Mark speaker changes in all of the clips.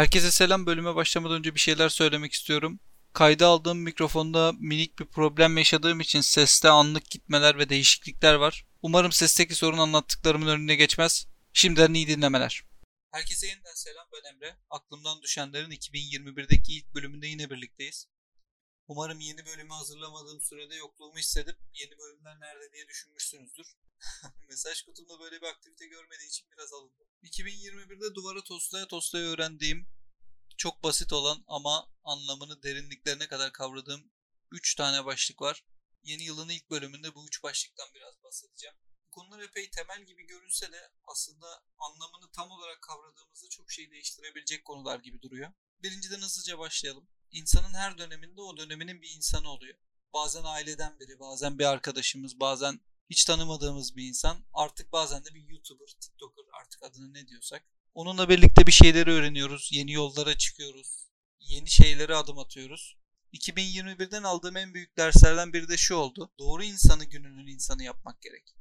Speaker 1: Herkese selam. Bölüme başlamadan önce bir şeyler söylemek istiyorum. Kayda aldığım mikrofonda minik bir problem yaşadığım için seste anlık gitmeler ve değişiklikler var. Umarım sesteki sorun anlattıklarımın önüne geçmez. Şimdiden iyi dinlemeler. Herkese yeniden selam ben Emre. Aklımdan düşenlerin 2021'deki ilk bölümünde yine birlikteyiz. Umarım yeni bölümü hazırlamadığım sürede yokluğumu hissedip yeni bölümler nerede diye düşünmüşsünüzdür. Mesaj kutumda böyle bir aktivite görmediği için biraz alındım. 2021'de duvara toslaya toslaya öğrendiğim çok basit olan ama anlamını derinliklerine kadar kavradığım 3 tane başlık var. Yeni yılın ilk bölümünde bu 3 başlıktan biraz bahsedeceğim. Konular epey temel gibi görünse de aslında anlamını tam olarak kavradığımızda çok şey değiştirebilecek konular gibi duruyor. Birinciden hızlıca başlayalım. İnsanın her döneminde o döneminin bir insanı oluyor. Bazen aileden biri, bazen bir arkadaşımız, bazen hiç tanımadığımız bir insan. Artık bazen de bir YouTuber, TikToker artık adını ne diyorsak. Onunla birlikte bir şeyleri öğreniyoruz, yeni yollara çıkıyoruz, yeni şeylere adım atıyoruz. 2021'den aldığım en büyük derslerden biri de şu oldu. Doğru insanı gününün insanı yapmak gerek.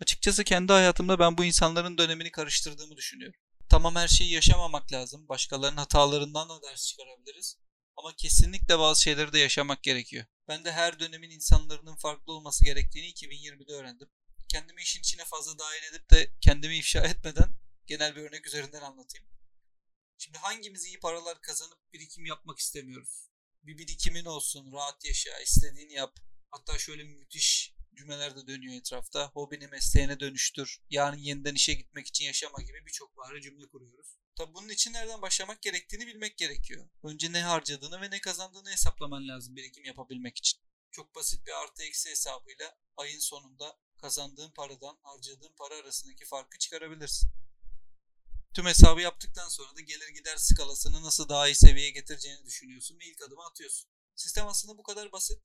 Speaker 1: Açıkçası kendi hayatımda ben bu insanların dönemini karıştırdığımı düşünüyorum. Tamam her şeyi yaşamamak lazım. Başkalarının hatalarından da ders çıkarabiliriz. Ama kesinlikle bazı şeyleri de yaşamak gerekiyor. Ben de her dönemin insanların farklı olması gerektiğini 2020'de öğrendim. Kendimi işin içine fazla dahil edip de kendimi ifşa etmeden genel bir örnek üzerinden anlatayım. Şimdi hangimiz iyi paralar kazanıp birikim yapmak istemiyoruz? Bir birikimin olsun, rahat yaşa, istediğini yap. Hatta şöyle müthiş cümleler de dönüyor etrafta. Hobini mesleğine dönüştür. Yarın yeniden işe gitmek için yaşama gibi birçok bari cümle kuruyoruz. Tabi bunun için nereden başlamak gerektiğini bilmek gerekiyor. Önce ne harcadığını ve ne kazandığını hesaplaman lazım birikim yapabilmek için. Çok basit bir artı eksi hesabıyla ayın sonunda kazandığın paradan harcadığın para arasındaki farkı çıkarabilirsin. Tüm hesabı yaptıktan sonra da gelir gider skalasını nasıl daha iyi seviyeye getireceğini düşünüyorsun ve ilk adımı atıyorsun. Sistem aslında bu kadar basit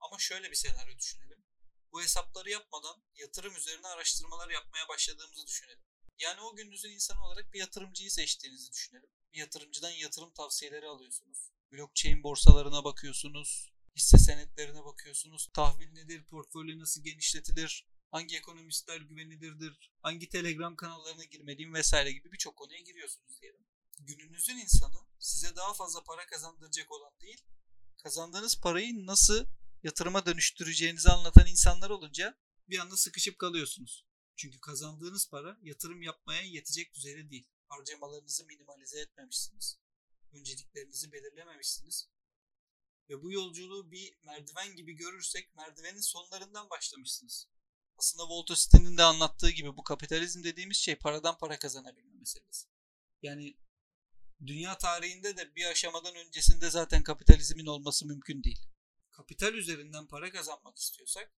Speaker 1: ama şöyle bir senaryo düşünelim. Bu hesapları yapmadan yatırım üzerine araştırmalar yapmaya başladığımızı düşünelim. Yani o gündüzün insanı olarak bir yatırımcıyı seçtiğinizi düşünelim. Bir yatırımcıdan yatırım tavsiyeleri alıyorsunuz. Blockchain borsalarına bakıyorsunuz. Hisse senetlerine bakıyorsunuz. Tahvil nedir? Portföy nasıl genişletilir? Hangi ekonomistler güvenilirdir? Hangi telegram kanallarına girmeliyim vesaire gibi birçok konuya giriyorsunuz diyelim. Gününüzün insanı size daha fazla para kazandıracak olan değil, kazandığınız parayı nasıl yatırıma dönüştüreceğinizi anlatan insanlar olunca bir anda sıkışıp kalıyorsunuz. Çünkü kazandığınız para yatırım yapmaya yetecek düzeyde değil. Harcamalarınızı minimalize etmemişsiniz. Önceliklerinizi belirlememişsiniz. Ve bu yolculuğu bir merdiven gibi görürsek merdivenin sonlarından başlamışsınız. Aslında Voltaire de anlattığı gibi bu kapitalizm dediğimiz şey paradan para kazanabilme meselesi. Yani dünya tarihinde de bir aşamadan öncesinde zaten kapitalizmin olması mümkün değil. Kapital üzerinden para kazanmak istiyorsak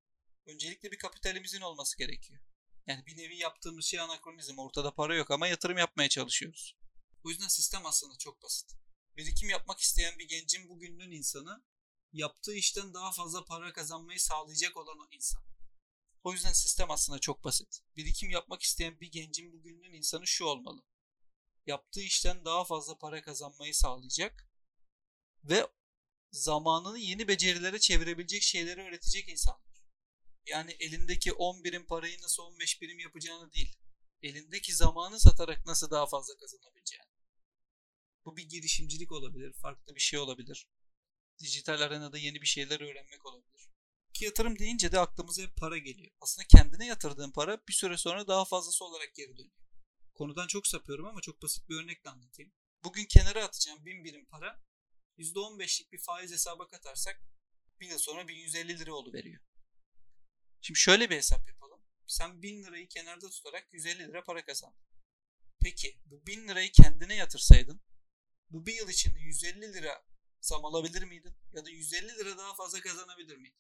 Speaker 1: öncelikle bir kapitalimizin olması gerekiyor. Yani bir nevi yaptığımız şey anakronizm. Ortada para yok ama yatırım yapmaya çalışıyoruz. O yüzden sistem aslında çok basit. Birikim yapmak isteyen bir gencin bugünün insanı yaptığı işten daha fazla para kazanmayı sağlayacak olan o insan. O yüzden sistem aslında çok basit. Birikim yapmak isteyen bir gencin bugünün insanı şu olmalı. Yaptığı işten daha fazla para kazanmayı sağlayacak ve zamanını yeni becerilere çevirebilecek şeyleri öğretecek insan. Yani elindeki 10 birim parayı nasıl 15 birim yapacağını değil. Elindeki zamanı satarak nasıl daha fazla kazanabileceğini. Bu bir girişimcilik olabilir, farklı bir şey olabilir. Dijital arenada yeni bir şeyler öğrenmek olabilir. Ki yatırım deyince de aklımıza hep para geliyor. Aslında kendine yatırdığın para bir süre sonra daha fazlası olarak geri dönüyor. Konudan çok sapıyorum ama çok basit bir örnekle anlatayım. Bugün kenara atacağım 1000 birim para %15'lik bir faiz hesaba katarsak bir yıl sonra 1150 lira veriyor. Şimdi şöyle bir hesap yapalım. Sen 1000 lirayı kenarda tutarak 150 lira para kazandın. Peki bu 1000 lirayı kendine yatırsaydın bu bir yıl içinde 150 lira zam alabilir miydin? Ya da 150 lira daha fazla kazanabilir miydin?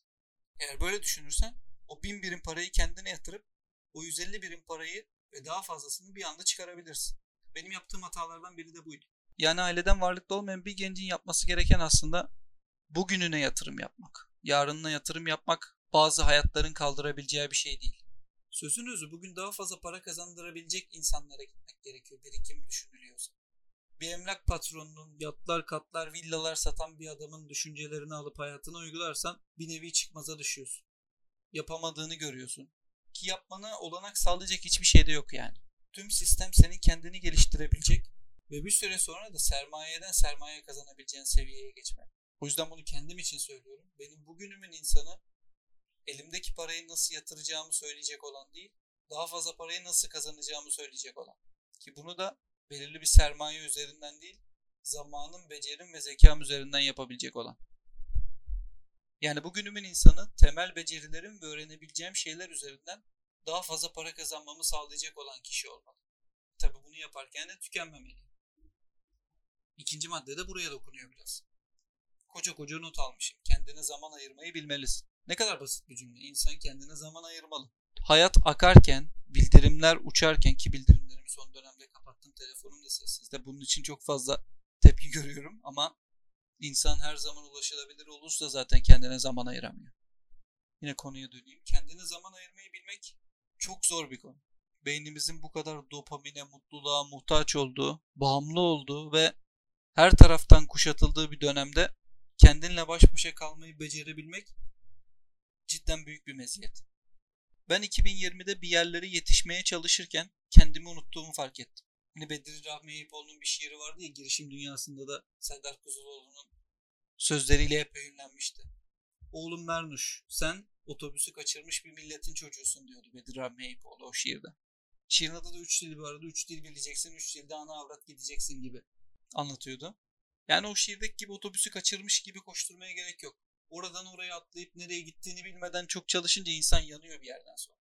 Speaker 1: Eğer böyle düşünürsen o 1000 birim parayı kendine yatırıp o 150 birim parayı ve daha fazlasını bir anda çıkarabilirsin. Benim yaptığım hatalardan biri de buydu. Yani aileden varlıklı olmayan bir gencin yapması gereken aslında bugününe yatırım yapmak. Yarınına yatırım yapmak bazı hayatların kaldırabileceği bir şey değil. Sözün özü bugün daha fazla para kazandırabilecek insanlara gitmek gerekiyor birikim düşünülüyorsa. Bir emlak patronunun yatlar, katlar, villalar satan bir adamın düşüncelerini alıp hayatına uygularsan bir nevi çıkmaza düşüyorsun. Yapamadığını görüyorsun. Ki yapmana olanak sağlayacak hiçbir şey de yok yani. Tüm sistem senin kendini geliştirebilecek Ve bir süre sonra da sermayeden sermaye kazanabileceğin seviyeye geçmek. O yüzden bunu kendim için söylüyorum. Benim bugünümün insanı elimdeki parayı nasıl yatıracağımı söyleyecek olan değil, daha fazla parayı nasıl kazanacağımı söyleyecek olan. Ki bunu da belirli bir sermaye üzerinden değil, zamanın, becerim ve zekam üzerinden yapabilecek olan. Yani bugünümün insanı temel becerilerim ve öğrenebileceğim şeyler üzerinden daha fazla para kazanmamı sağlayacak olan kişi olmalı. Tabi bunu yaparken de tükenmemeli. İkinci madde de buraya dokunuyor biraz. Koca koca not almışım. Kendine zaman ayırmayı bilmelisin. Ne kadar basit bir cümle. İnsan kendine zaman ayırmalı. Hayat akarken, bildirimler uçarken ki bildirimlerimi son dönemde kapattım. Telefonum da sessizde. Bunun için çok fazla tepki görüyorum ama insan her zaman ulaşılabilir olursa zaten kendine zaman ayıramıyor. Yine konuya döneyim. Kendine zaman ayırmayı bilmek çok zor bir konu. Beynimizin bu kadar dopamine, mutluluğa muhtaç olduğu, bağımlı olduğu ve her taraftan kuşatıldığı bir dönemde kendinle baş başa kalmayı becerebilmek cidden büyük bir meziyet. Ben 2020'de bir yerlere yetişmeye çalışırken kendimi unuttuğumu fark ettim. Hani Bedri Rahmi Eyüpoğlu'nun bir şiiri vardı ya girişim dünyasında da Serdar Kuzuloğlu'nun sözleriyle hep övünlenmişti. Oğlum Mernuş sen otobüsü kaçırmış bir milletin çocuğusun diyordu Bedir Rahmi Eyüpoğlu o şiirde. Şiirin adı da üç dil bu arada. Üç dil bileceksin, üç dilde ana avrat gideceksin gibi anlatıyordu. Yani o şiirdeki gibi otobüsü kaçırmış gibi koşturmaya gerek yok. Oradan oraya atlayıp nereye gittiğini bilmeden çok çalışınca insan yanıyor bir yerden sonra.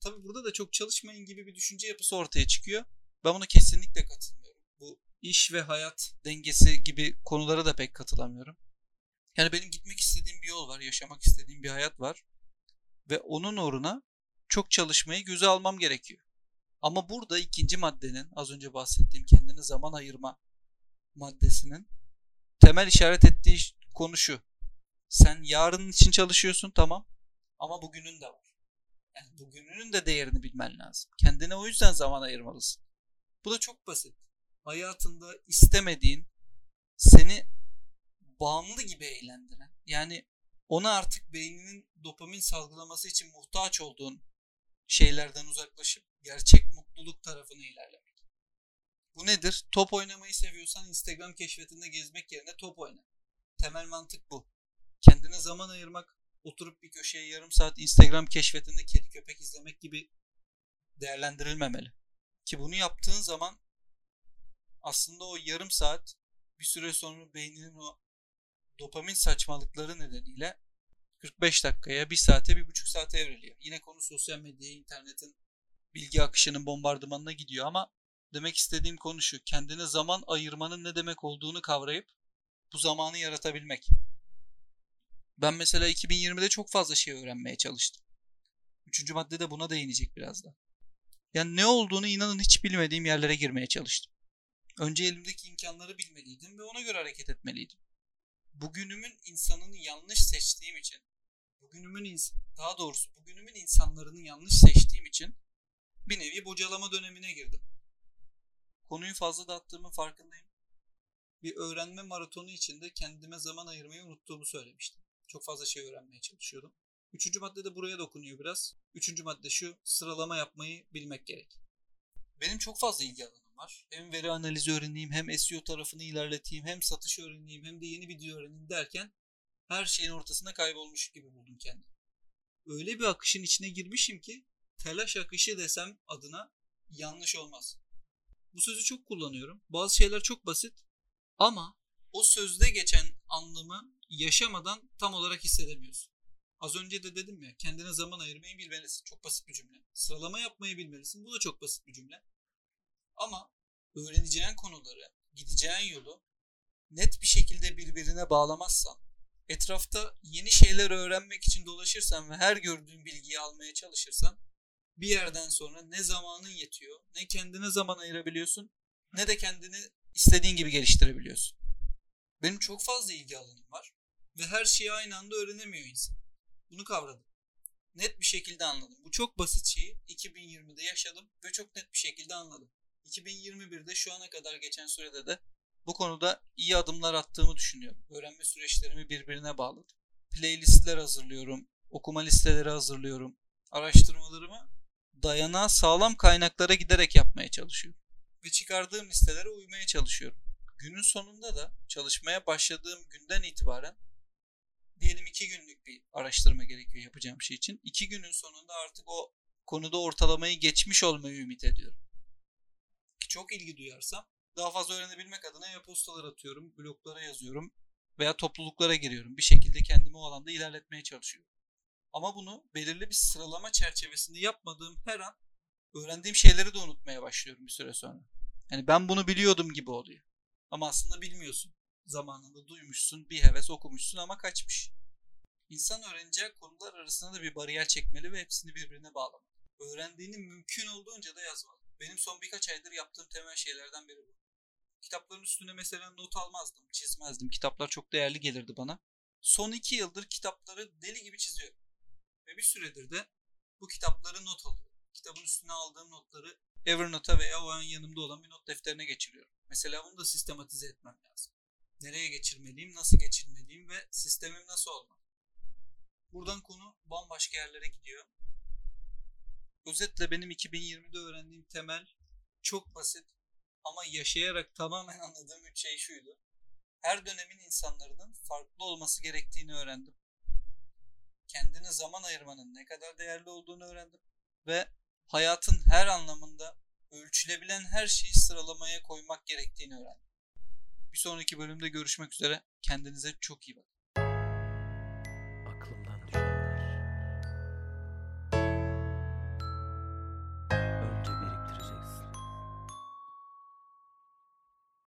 Speaker 1: Tabi burada da çok çalışmayın gibi bir düşünce yapısı ortaya çıkıyor. Ben buna kesinlikle katılmıyorum. Bu iş ve hayat dengesi gibi konulara da pek katılamıyorum. Yani benim gitmek istediğim bir yol var, yaşamak istediğim bir hayat var. Ve onun uğruna çok çalışmayı göze almam gerekiyor. Ama burada ikinci maddenin az önce bahsettiğim kendine zaman ayırma maddesinin temel işaret ettiği konu şu. Sen yarının için çalışıyorsun tamam ama bugünün de var. Yani bugününün de değerini bilmen lazım. Kendine o yüzden zaman ayırmalısın. Bu da çok basit. Hayatında istemediğin, seni bağımlı gibi eğlendiren, yani ona artık beyninin dopamin salgılaması için muhtaç olduğun şeylerden uzaklaşıp gerçek mutluluk tarafına ilerlemek. Bu nedir? Top oynamayı seviyorsan Instagram keşfetinde gezmek yerine top oyna. Temel mantık bu. Kendine zaman ayırmak, oturup bir köşeye yarım saat Instagram keşfetinde kedi köpek izlemek gibi değerlendirilmemeli. Ki bunu yaptığın zaman aslında o yarım saat bir süre sonra beyninin o dopamin saçmalıkları nedeniyle 45 dakikaya, 1 saate, 1,5 saate evriliyor. Yine konu sosyal medyaya, internetin bilgi akışının bombardımanına gidiyor ama demek istediğim konu şu. Kendine zaman ayırmanın ne demek olduğunu kavrayıp bu zamanı yaratabilmek. Ben mesela 2020'de çok fazla şey öğrenmeye çalıştım. Üçüncü madde de buna değinecek biraz da. Yani ne olduğunu inanın hiç bilmediğim yerlere girmeye çalıştım. Önce elimdeki imkanları bilmeliydim ve ona göre hareket etmeliydim. Bugünümün insanını yanlış seçtiğim için, bugünümün daha doğrusu bugünümün insanlarını yanlış seçtiğim için bir nevi bocalama dönemine girdim. Konuyu fazla dağıttığımın farkındayım. Bir öğrenme maratonu içinde kendime zaman ayırmayı unuttuğumu söylemiştim. Çok fazla şey öğrenmeye çalışıyordum. Üçüncü madde de buraya dokunuyor biraz. Üçüncü madde şu, sıralama yapmayı bilmek gerek. Benim çok fazla ilgi alanım var. Hem veri analizi öğreneyim, hem SEO tarafını ilerleteyim, hem satış öğreneyim, hem de yeni video öğreneyim derken her şeyin ortasında kaybolmuş gibi buldum kendimi. Öyle bir akışın içine girmişim ki telaş akışı desem adına yanlış olmaz. Bu sözü çok kullanıyorum. Bazı şeyler çok basit ama o sözde geçen anlamı yaşamadan tam olarak hissedemiyorsun. Az önce de dedim ya kendine zaman ayırmayı bilmelisin. Çok basit bir cümle. Sıralama yapmayı bilmelisin. Bu da çok basit bir cümle. Ama öğreneceğin konuları, gideceğin yolu net bir şekilde birbirine bağlamazsan, etrafta yeni şeyler öğrenmek için dolaşırsan ve her gördüğün bilgiyi almaya çalışırsan bir yerden sonra ne zamanın yetiyor, ne kendine zaman ayırabiliyorsun, ne de kendini istediğin gibi geliştirebiliyorsun. Benim çok fazla ilgi alanım var ve her şeyi aynı anda öğrenemiyor insan. Bunu kavradım. Net bir şekilde anladım. Bu çok basit şeyi 2020'de yaşadım ve çok net bir şekilde anladım. 2021'de şu ana kadar geçen sürede de bu konuda iyi adımlar attığımı düşünüyorum. Öğrenme süreçlerimi birbirine bağladım. Playlistler hazırlıyorum, okuma listeleri hazırlıyorum. Araştırmalarımı dayanağı sağlam kaynaklara giderek yapmaya çalışıyorum. ve çıkardığım listelere uymaya çalışıyorum. Günün sonunda da çalışmaya başladığım günden itibaren diyelim iki günlük bir araştırma gerekiyor yapacağım şey için. İki günün sonunda artık o konuda ortalamayı geçmiş olmayı ümit ediyorum. Çok ilgi duyarsam daha fazla öğrenebilmek adına e-postalar atıyorum, bloglara yazıyorum veya topluluklara giriyorum. Bir şekilde kendimi o alanda ilerletmeye çalışıyorum. Ama bunu belirli bir sıralama çerçevesinde yapmadığım her an öğrendiğim şeyleri de unutmaya başlıyorum bir süre sonra. Yani ben bunu biliyordum gibi oluyor. Ama aslında bilmiyorsun. Zamanında duymuşsun, bir heves okumuşsun ama kaçmış. İnsan öğreneceği konular arasında da bir bariyer çekmeli ve hepsini birbirine bağlamalı. Öğrendiğini mümkün olduğunca da yazmalı. Benim son birkaç aydır yaptığım temel şeylerden biri bu. Kitapların üstüne mesela not almazdım, çizmezdim. Kitaplar çok değerli gelirdi bana. Son iki yıldır kitapları deli gibi çiziyorum. Ve bir süredir de bu kitapları not alıyorum. Kitabın üstüne aldığım notları Evernote'a veya o an yanımda olan bir not defterine geçiriyorum. Mesela bunu da sistematize etmem lazım. Nereye geçirmeliyim, nasıl geçirmeliyim ve sistemim nasıl olmalı? Buradan konu bambaşka yerlere gidiyor. Özetle benim 2020'de öğrendiğim temel çok basit ama yaşayarak tamamen anladığım üç şey şuydu. Her dönemin insanların farklı olması gerektiğini öğrendim. Kendine zaman ayırmanın ne kadar değerli olduğunu öğrendim. Ve hayatın her anlamında ölçülebilen her şeyi sıralamaya koymak gerektiğini öğrendim. Bir sonraki bölümde görüşmek üzere. Kendinize çok iyi bakın.